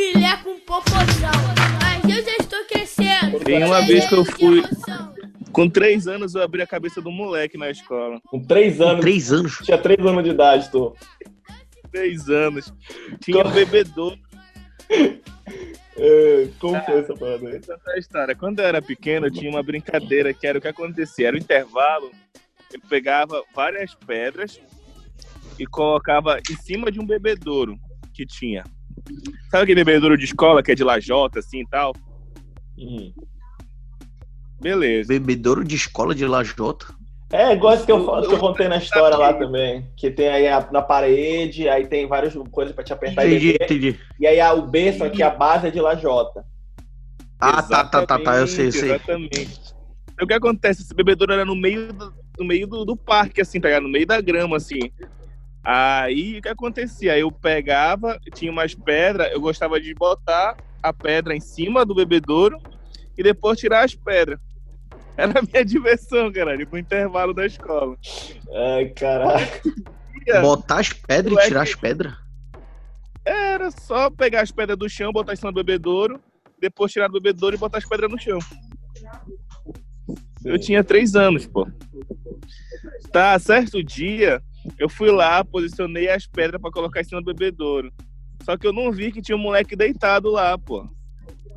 filé com popozão. Mas eu já estou crescendo. Tem uma vez que eu fui-. Com três anos eu abri a cabeça do moleque na escola. Com três anos. Três anos. Tinha três anos de idade, tu. Três anos. Tinha um bebedouro. É, como foi essa parada aí? Essa é a história. Quando eu era pequeno, eu tinha uma brincadeira que era o que acontecia. Era o intervalo. Eu pegava várias pedras e colocava em cima de um bebedouro que tinha. Sabe aquele bebedouro de escola que é de lajota, assim e tal? Hum. Beleza. Bebedouro de escola de lajota. É, igual isso que eu, que eu contei na história lá também. Que tem aí a- na parede, aí tem várias coisas pra te apertar e Entendi, beber. entendi. E aí a- o berço aqui, a base é de lajota. Ah, tá, tá, tá, tá, eu sei, eu sei. Exatamente. O que acontece? Esse bebedouro era no meio do, no meio do, do parque, assim, tá ligado? No meio da grama, assim. Aí, o que acontecia? Eu pegava, tinha umas pedras, eu gostava de botar a pedra em cima do bebedouro e depois tirar as pedras. Era a minha diversão, caralho, pro intervalo da escola. Ai, caralho. Botar as pedras e tirar as pedras? Era só pegar as pedras do chão, botar em cima do bebedouro, depois tirar do bebedouro e botar as pedras no chão. Eu tinha três anos, pô. Tá, certo dia, eu fui lá, posicionei as pedras pra colocar em cima do bebedouro. Só que eu não vi que tinha um moleque deitado lá, pô.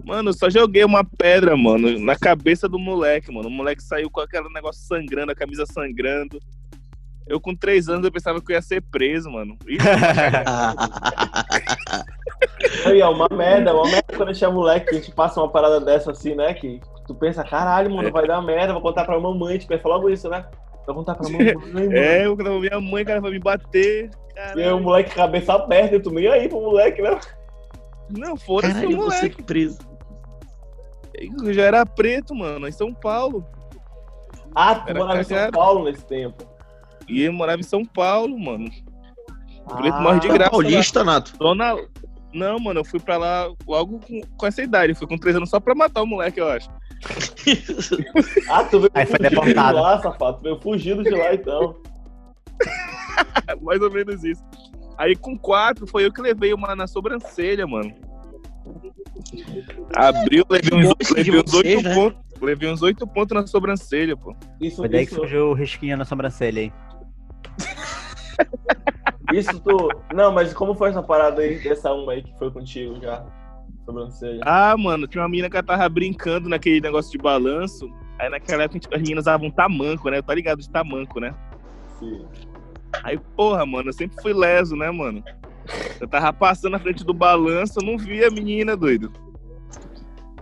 Mano, eu só joguei uma pedra, mano, na cabeça do moleque, mano. O moleque saiu com aquele negócio sangrando, a camisa sangrando. Eu, com três anos, eu pensava que eu ia ser preso, mano. Ih, Aí, é uma merda, uma merda quando a gente é moleque, que a gente passa uma parada dessa assim, né? Que tu pensa, caralho, mano, vai dar merda, vou contar pra mamãe, tu pensa logo isso, né? Vou contar pra mamãe, mano. É, eu tava minha mãe, cara, vai me bater. E aí o Caralho. moleque cabeça aberta, tu nem aí pro moleque, né? Não, foda-se o Caralho, você moleque. que preso. Eu já era preto, mano, em São Paulo. Ah, tu Era morava em São. Paulo nesse tempo. E eu morava em São Paulo, mano. Preto Ah, morre de é graça. paulista, Nato? Tô na... Não, mano, eu fui pra lá logo com, com essa idade. Eu fui com três anos só pra matar o moleque, eu acho. Ah, tu veio Aí foi fugido de lá, safado. Tu veio fugido de lá, então. Mais ou menos isso. Aí com quatro, foi eu que levei uma na sobrancelha, mano. Abriu, levei uns, levei uns vocês, oito né? pontos. Levei uns oito pontos na sobrancelha, pô. Isso, Foi daí que isso, surgiu o risquinho na sobrancelha aí. isso tu... Não, mas como foi essa parada aí, dessa uma aí que foi contigo já? Sobrancelha. Ah, mano, tinha uma menina que tava brincando naquele negócio de balanço. Aí naquela época as meninas usavam tamanco, né? Tá ligado de tamanco, né? Sim. Aí, porra, mano, eu sempre fui leso, né, mano? Eu tava passando na frente do balanço, eu não vi a menina, doido.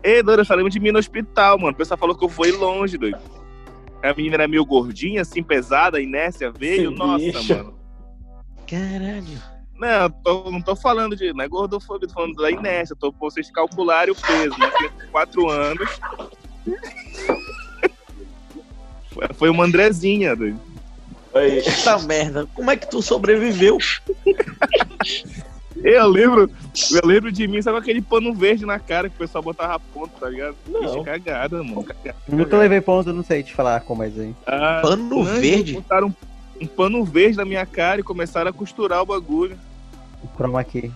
Ei, doido, eu falei de mim no hospital, mano. O pessoal falou que eu fui longe, doido. A menina era meio gordinha, assim, pesada, a inércia veio. Sim, Nossa, bicho. mano. Caralho. Não, eu tô- não tô falando de. Não é gordofobia, tô falando da inércia. Tô pra vocês calcularem o peso, né? Quatro anos. Foi- Foi uma Andrezinha, doido. Aí. Essa merda. Como é que tu sobreviveu? Eu lembro, eu lembro de mim, sabe aquele pano verde na cara que o pessoal botava ponto, tá ligado? Não. Ixi, cagada, mano. Cagada. Nunca levei ponto, não sei te falar como é isso aí. Ah, Pano não, verde? Botaram um, um pano verde na minha cara e começaram a costurar o bagulho. O chroma key.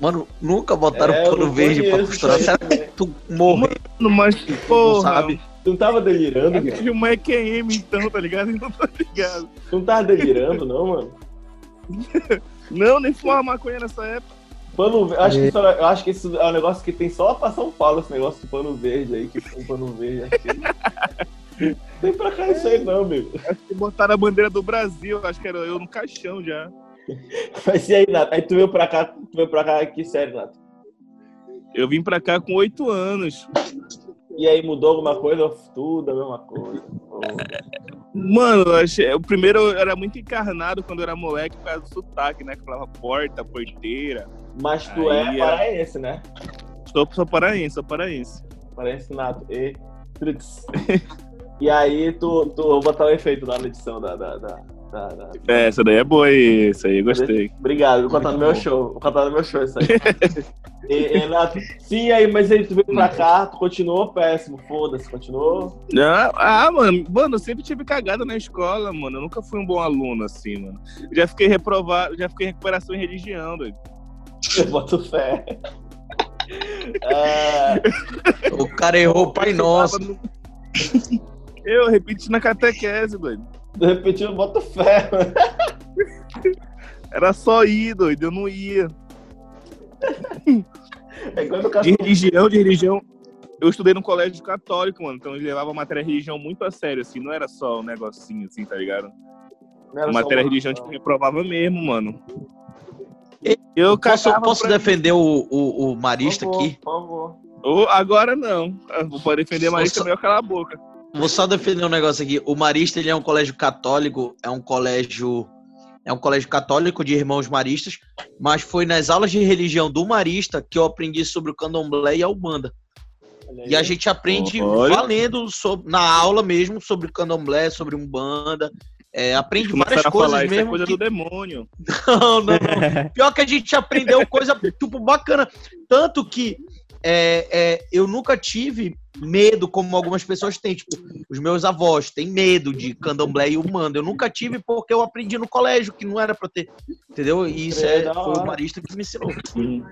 Mano, nunca botaram É, eu pano verde pra costurar. Será que tu morreu? Mano, mas, porra, sabe? Tu não tava delirando, eu cara? tive uma EQM então, tá ligado? Eu Não tô ligado. Tu não tava delirando, não, mano? Não, nem fumava maconha nessa época. Pano verde. Acho que isso, eu acho que isso é um negócio que tem só pra São Paulo, esse negócio de pano verde aí, que tem pano verde aqui. Tem pra cá isso aí não, meu. Acho que botaram a bandeira do Brasil, acho que era eu no caixão já. Mas e aí, Nato? Aí tu veio pra cá, tu veio pra cá, que sério, Nato? Eu vim pra cá com oito anos. E aí mudou alguma coisa? Tudo a mesma coisa. Mano, eu achei, o primeiro eu era muito encarnado quando eu era moleque por causa do sotaque, né? Que falava porta, porteira. Mas tu Aí, é paraense, né? Sou, sou paraense, sou paraense. Paraense Nato. E. E aí tu, tu vou botar o efeito lá na edição da. da, da, da- da- É, essa daí é boa, isso aí, gostei. Obrigado, vou contar no meu show. Vou contar no meu show isso aí. E, e, Nato, sim, aí, mas aí tu veio pra cá, tu continuou péssimo, foda-se, continuou. Ah, ah, mano, mano, eu sempre tive cagada na escola, mano. Eu nunca fui um bom aluno, assim, mano. Já fiquei reprovado, já fiquei em recuperação em religião, doido. Eu boto fé. Ah, O cara errou o Pai Eu Nosso. Eu repeti na catequese, doido. De repente eu boto fé. mano. Era só ir, doido. Eu não ia. É igual De religião, de religião. Eu estudei num colégio católico, mano. Então ele levava a matéria religião muito a sério, assim. Não era só um negocinho, assim, tá ligado? A matéria religião, tipo, reprovava mesmo, mano. Eu Posso, posso defender o, o, o Marista Por favor, aqui? Por favor. Ô, agora não. Eu Vou defender Só- mais só- também, eu calar a boca. Vou só defender um negócio aqui. O Marista ele é um colégio católico, é um colégio é um colégio católico de irmãos maristas, mas foi nas aulas de religião do Marista que eu aprendi sobre o Candomblé e a Umbanda. E a gente aprende Olha. valendo sobre, na aula mesmo sobre Candomblé, sobre Umbanda. É, aprende várias coisas falar, isso é mesmo. coisa que- do demônio. Não, não, não. Pior que a gente aprendeu coisa tipo bacana. Tanto que é, é, eu nunca tive medo, como algumas pessoas têm. Tipo, os meus avós têm medo de candomblé e umbanda. Eu nunca tive porque eu aprendi no colégio, que não era pra ter. Entendeu? E isso é, É, foi o hora. Marista que me ensinou.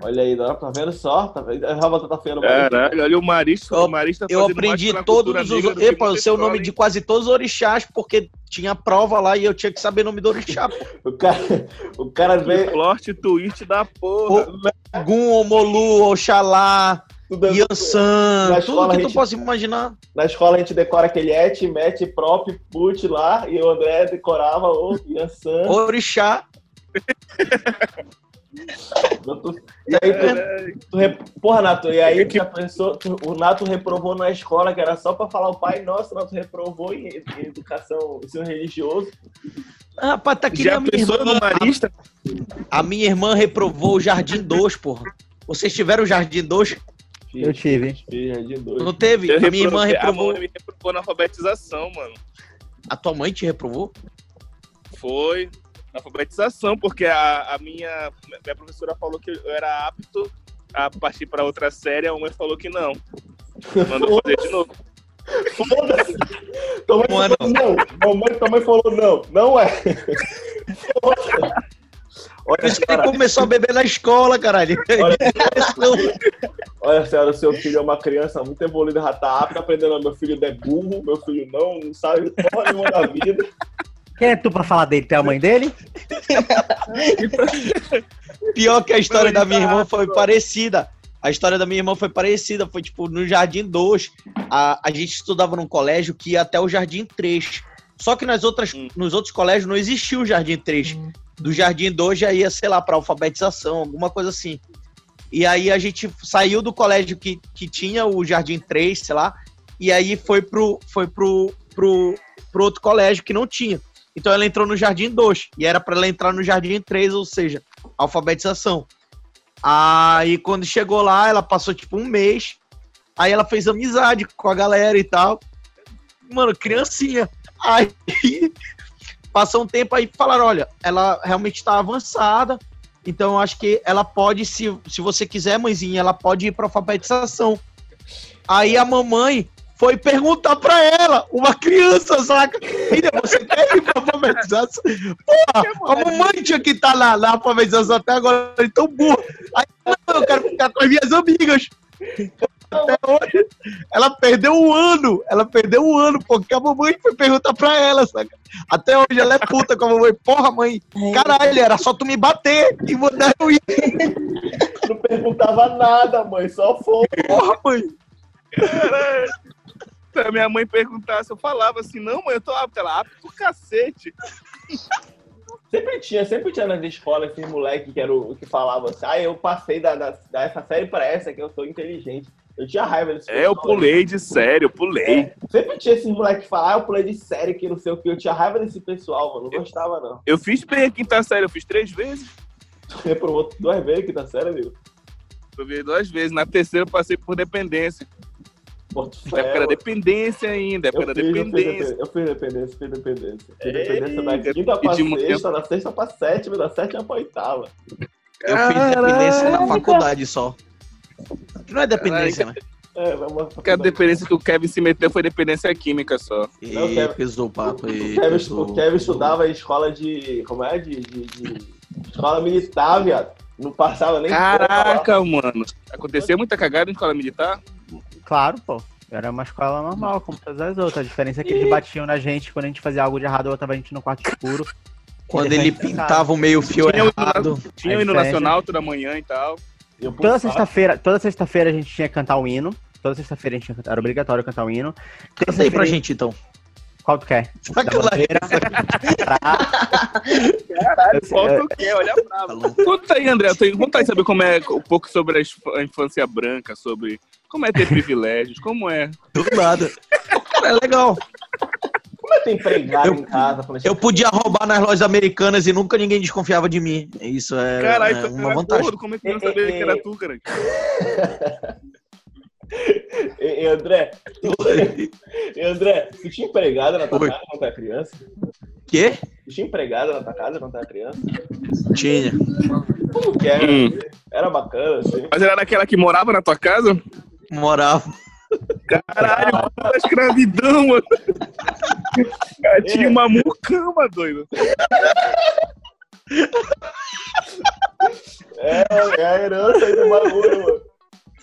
Olha aí, tá vendo só? Tá vendo? Tá feio. Caralho, olha o Marista. Eu- o Marista Eu fazendo mais aprendi todos os. Epa, eu sei o nome escola, de hein? quase todos os orixás, porque tinha prova lá e eu tinha que saber o nome do orixá. O cara, o cara veio. plot twist da porra. Ogum, Omolu, Oxalá, tudo- Yansan, Na tudo que tu gente- possa imaginar. Na escola a gente decora aquele et, met, prop, put lá, e o André decorava o Yansan. Orixá. E aí, tu, tu rep- porra, Nato, e aí tu já pensou, tu- o Nato reprovou na escola, que era só pra falar o pai nosso, o Nato reprovou em, em educação, ensino religioso. Ah, Rapaz, tá nem Já a minha pensou irmã. no Marista? A, a minha irmã reprovou o Jardim 2, porra. Vocês tiveram o Jardim 2? Eu tive. Fiz Jardim dois. Não teve? Eu a minha irmã reprovou. A mãe me reprovou na alfabetização, mano. A tua mãe te reprovou? Foi na alfabetização, porque a, a minha, minha professora falou que eu era apto a partir para outra série, a mãe falou que não. Mandou fazer de novo. Foda-se! Tua mãe Mano. falou não. Mamãe também falou não. Não é. Por Olha, isso que ele começou a beber na escola, caralho. Olha. Olha, senhora, seu filho é uma criança muito evoluída, já tá apto aprendendo. Meu filho é burro, meu filho não, não sabe porra nenhuma da vida. Quem é tu pra falar dele? Tu é a mãe dele? Pior que a história da minha irmã foi parecida. A história da minha irmã foi parecida. Foi tipo, no Jardim 2, a, a gente estudava num colégio que ia até o Jardim 3. Só que nas outras, Hum. nos outros colégios não existia o Jardim 3. Do Jardim 2 já ia, sei lá, para alfabetização, alguma coisa assim. E aí a gente saiu do colégio que, que tinha o Jardim 3, sei lá, e aí foi pro, foi pro, pro, pro outro colégio que não tinha. Então ela entrou no Jardim 2, e era para ela entrar no Jardim 3, ou seja, alfabetização. Aí quando chegou lá, ela passou tipo um mês, aí ela fez amizade com a galera e tal. Mano, criancinha. Aí passou um tempo aí falaram, olha, ela realmente está avançada, então eu acho que ela pode, se, se você quiser, mãezinha, ela pode ir para alfabetização. Aí a mamãe foi perguntar para ela, uma criança, saca? Filha, você quer ir para alfabetização? Porra, a mamãe tinha que estar na, na alfabetização até agora, então burro. Aí, não, eu quero ficar com as minhas amigas. Até hoje, ela perdeu um ano, ela perdeu um ano, porque a mamãe foi perguntar pra ela, saca? Até hoje ela é puta com a mamãe. Porra, mãe, caralho, era só tu me bater e mandar eu ir. Não perguntava nada, mãe, só foi. Porra, mãe. Se a minha mãe perguntasse, eu falava assim, não, mãe, eu tô apto. Ela, apto pro cacete. Sempre tinha, sempre tinha nas escolas esses moleque que era o que falava assim, ah, eu passei da, da, dessa série pra essa que eu sou inteligente. Eu tinha raiva desse É, eu pulei de sério, eu pulei. É, sempre tinha esses moleques que falavam, ah, eu pulei de série que não sei o que. Eu tinha raiva desse pessoal, mano. Não gostava, não. Eu fiz bem a quinta série, eu fiz três vezes. Reprovou duas vezes que tá sério, amigo. Eu vi duas vezes. Na terceira eu passei por dependência. Na época era dependência ainda, época Eu era eu fiz, dependência. eu fiz dependência, fiz dependência. Fiz dependência da quinta pra sexta, da sexta pra sétima, da sétima pra oitava. Eu fiz dependência na faculdade só. Que não é dependência, né? É, Porque a dependência que o Kevin se meteu foi dependência química só. E Não, Kevin. pesou o papo. O E Kevin, pesou, o Kevin estudava em escola de. Como é? De, de, de- escola militar, viado. Não passava nem Caraca, mano. Acontecia muita cagada em escola militar? Claro, pô. Era uma escola normal, como todas as outras. A diferença é que eles batiam na gente quando a gente fazia algo de errado, botava a gente no quarto escuro. Quando ele pintava o meio fio Tinha o- errado. Tinha o hino diferença- nacional toda manhã e tal. Eu Toda sexta-feira, toda sexta-feira a gente tinha que cantar o hino. Toda sexta-feira a gente cantar, era obrigatório cantar o hino. Canta aí pra gente, então. Qual tu quer? Sacanagem. Caralho, qual é- tu quer? Olha bravo. Conta aí, André. Eu tenho vontade de saber como é um pouco sobre a inf- a infância branca, sobre como é ter privilégios, como é. Do nada. Cara, é legal. Como é ter empregado Eu- em casa? quando a gente- Eu podia roubar nas lojas americanas e nunca ninguém desconfiava de mim. Isso é, Caralho, é tu uma era vantagem. gordo, como é que eu não sabia que era tu, cara? E, e, André, e, André, tu tinha empregada na tua Oi. casa quando tu era criança? Quê? Tu tinha empregada na tua casa quando tu era criança? Tinha. Como que era? Hum. Era bacana, assim. Mas era daquela que morava na tua casa? Morava. Caralho, puta escravidão, mano. Cara, tinha uma mucama, doido. É, é a herança aí do bagulho, mano.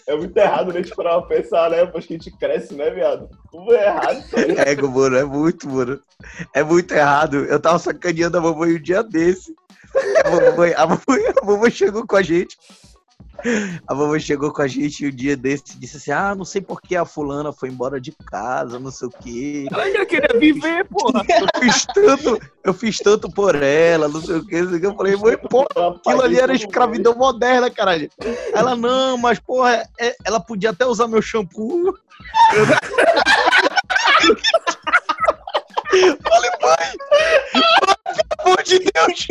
É muito errado a gente parar pra pensar, né? Depois que a gente cresce, né, viado? Como é errado isso aí? É, mano, é muito, mano. É muito errado. Eu tava sacaneando a mamãe um dia desse. A mamãe, a mamãe, a mamãe chegou com a gente. A mamãe chegou com a gente um dia desse e disse assim: Ah, não sei por que a fulana foi embora de casa, não sei o quê. Ela queria viver, porra. Eu fiz tanto, eu fiz tanto por ela, não sei o que. Eu falei, mãe, porra, aquilo ali era escravidão moderna, caralho. Ela, não, mas, porra, é- ela podia até usar meu shampoo. Falei, mãe, pelo amor de Deus.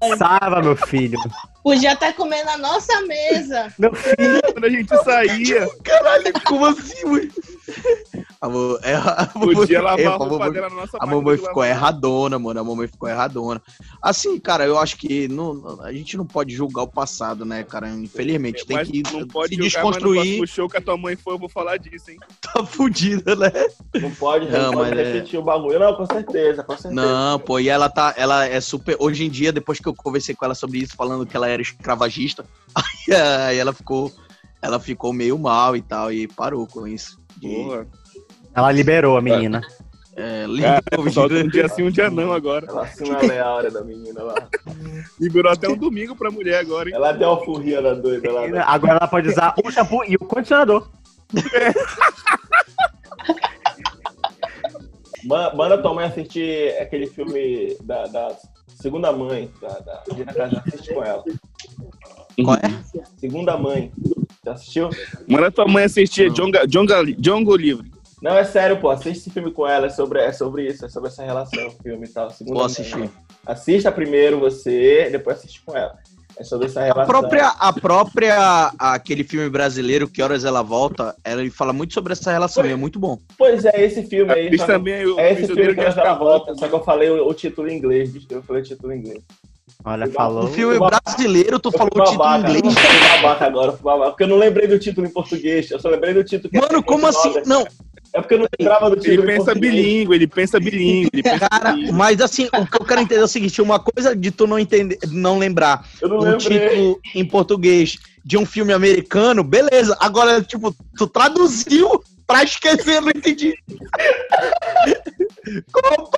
Passava, meu filho. Podia estar comendo na nossa mesa. Meu filho. Quando a gente saía, Caralho, como assim, mãe? Amor, é, a mamãe- podia lavar é, a a mamãe- dela na nossa A mamãe ficou lavar. erradona, mano. A mamãe ficou erradona. Assim, cara, eu acho que não, a gente não pode julgar o passado, né, cara? Infelizmente, tem Mas que não pode se julgar, mas desconstruir. próximo show que a tua mãe for, eu vou falar disso, hein? Tá fudida, né? Não pode, Não, não, pode mas é- repetir o bagulho. Não, com certeza, com certeza. Não, pô, e ela tá. Ela é super. Hoje em dia, depois que eu conversei com ela sobre isso, falando que ela era escravagista, aí, aí ela ficou. Ela ficou meio mal e tal, e parou com isso. Ela liberou a menina. é, liberou só de- um dia sim, um dia não agora. Ela assina a leária da menina lá. Liberou até um domingo pra mulher agora, hein? Ela deu uma furria na doida lá. né? Agora ela pode usar o shampoo e o condicionador. Ma- Manda tua mãe assistir aquele filme da, da segunda mãe, da, da Regina Casé, assiste com ela. Qual é? Segunda mãe. Já assistiu? Manda tua mãe assistir Jonga, Jonga, Jongo Livre. Não, é sério, pô. Assiste esse filme com ela, é sobre, é sobre isso, é sobre essa relação, o filme e tal. Segunda Vou assistir. Assista primeiro você, depois assiste com ela. É sobre essa relação. A própria, a própria, aquele filme brasileiro, Que Horas Ela Volta, ela ele fala muito sobre essa relação e é muito bom. Pois é, esse filme aí. Só também o É esse filme que de ela volta, só que eu falei o, o título em inglês, bicho, eu falei o título em inglês. Olha, falou. O filme brasileiro, tu Eu falou o título em babaca, inglês. Eu fui babaca agora, fui babaca, porque eu não lembrei do título em português, eu só lembrei do título que Mano, como assim? Não, É porque eu não lembrava do Ele título em pensa bilíngue, ele pensa bilíngue, ele pensa cara, bilíngue. mas assim, o que eu quero entender é o seguinte: uma coisa de tu não entender, não lembrar Eu não um lembrei. título em português de um filme americano, beleza. Agora, tipo, tu traduziu pra esquecer, eu não entendi. Como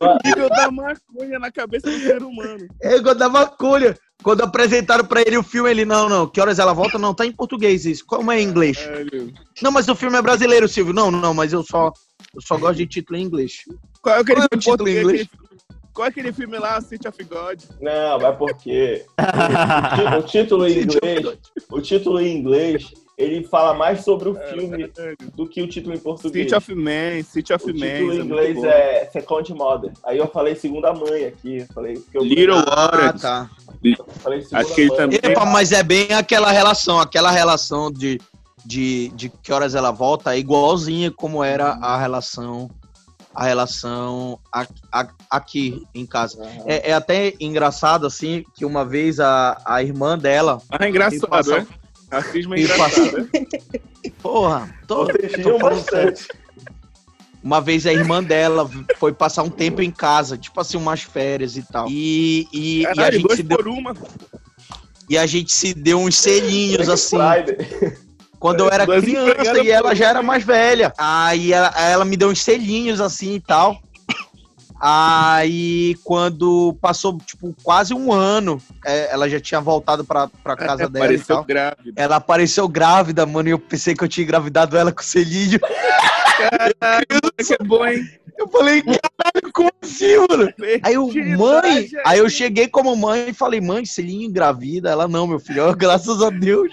O nível da maconha na cabeça do ser humano. é igual da maconha? Quando apresentaram pra ele o filme, ele, não, não, que horas ela volta? Não, tá em português isso. Como é em inglês? Velho. Não, mas o filme é brasileiro, Silvio. Não, não, mas eu só, eu só gosto de título em inglês. Qual é aquele Qual é o filme título em inglês? Qual é aquele filme lá, City of God? Não, mas por quê? O, o título em inglês, o título em inglês, ele fala mais sobre o filme do que o título em português. City of Man, City of O Man. título em inglês é Second Mother. Aí eu falei segunda mãe aqui, falei eu Little Ah, Waters. tá. falei segunda aquele mãe. também. Epa, mas é bem aquela relação, aquela relação de, de, de que horas ela volta, é igualzinha como era a relação a relação a- a- aqui em casa. Aham. É, é até engraçado, assim, que uma vez a, a irmã dela. Ah, é engraçado, Me passa- é? A é Me engraçada. Porra, tô, tô riam falando sério. bastante. Uma vez a irmã dela foi passar um tempo em casa, tipo assim, umas férias e tal. E, e, e a Caralho, gente dois se deu, por uma. e a gente se deu uns selinhos assim. Quando eu era criança e ela já era mais velha. Aí ela, ela me deu uns selinhos assim e tal. Aí quando passou, tipo, quase um ano, é, ela já tinha voltado pra, pra casa dela e Pareceu tal. grávida. Ela apareceu grávida, mano, e eu pensei que eu tinha engravidado ela com selinho. Caralho, que é bom, hein? Eu falei, caralho, como assim, mano? Aí eu, mãe, Verdade, aí eu cheguei como mãe e falei, mãe, selinho engravida. Ela, não, meu filho, eu, graças a Deus.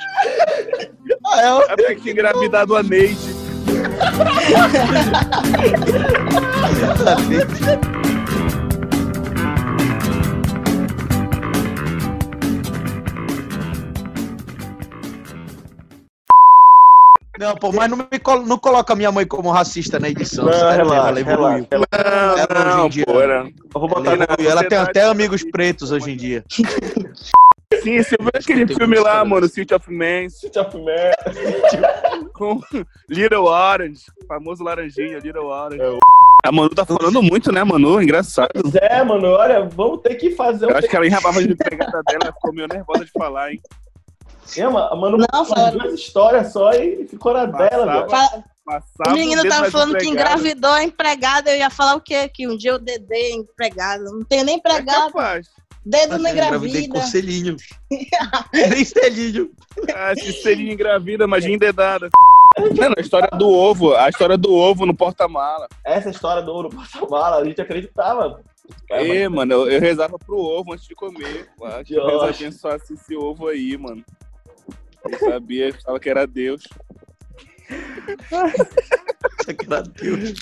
Aí ela, Até que engravidado a Neide. Não, pô, mas não, me colo- não coloca minha mãe como racista na edição. Não, mesmo, relaxa, ela evoluiu. relaxa. Ela Não, hoje em dia- pô, era... Eu vou botar Ela. Ela tem até sociedade amigos pretos hoje em dia. Sim, você viu aquele filme lá, caras. mano, City of Men, City of Man. com Little Orange, famoso laranjinha, Little Orange. É, o- A Manu tá falando muito, né, Manu? Engraçado. Pois é, mano, olha, vamos ter que fazer um. Eu acho que ela enrabava de empregada dela, ela ficou meio nervosa de falar, hein? É, mano, a Manu Não, falou duas histórias só e ficou na dela, velho. Passava O menino tava falando que engravidou a empregada. Eu ia falar o quê? Que um dia eu dedei empregada. Não tenho nem É empregado. capaz. Dedo não Engravidei com engravida. selinho. Nem selinho. Ah, se seria engravida, imagina dedada. Mano, a história do ovo, a história do ovo no porta-mala. Essa história do ouro porta-mala, a gente acreditava. É, É, mano, eu, eu rezava pro ovo antes de comer. Acho que Deus abençoasse esse ovo aí, mano. Eu sabia, achava que era Deus. Deus.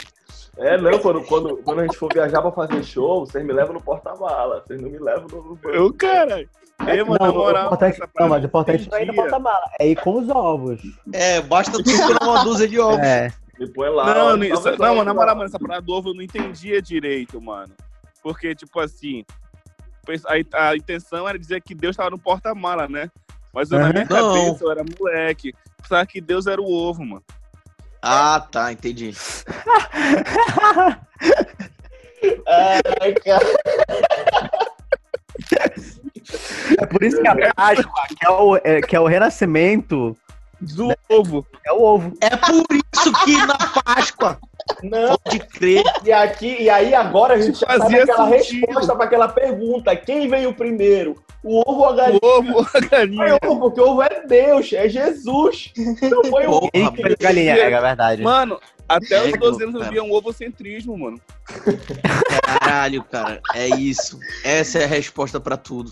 É, não, quando, quando, quando a gente for viajar pra fazer show, vocês me levam no porta-mala. Vocês não me levam no. Eu, caralho. É, mano, na Não, o moral. importante, não, mas o importante não é ir no porta-mala, é ir com os ovos. É, basta tu pôr uma dúzia de ovos. É. Me põe lá. Não, não, isso- não, mano, na moral, mano, essa parada do ovo eu não entendia direito, mano. Porque, tipo assim, a, a intenção era dizer que Deus tava no porta-mala, né? Mas eu, na Aham. minha Não. cabeça eu era moleque. Pensava que Deus era o ovo, mano. Ah, tá, entendi. Ai, cara. É por isso que a Páscoa, que é o, é- que é o renascimento, Do ovo. é o ovo. É por isso que na Páscoa, Não, pode crer, e aqui, e aí agora a gente já sabe Fazia aquela sentido. resposta pra aquela pergunta. Quem veio primeiro? O ovo ou a O galinha? ovo, a Foi galinha. ovo, porque o ovo é Deus, é Jesus. Não foi o ovo. Foi galinha, é, é verdade. Mano, até os É, 12 anos eu via um ovocentrismo, mano. caralho, cara. É isso. Essa é a resposta pra tudo.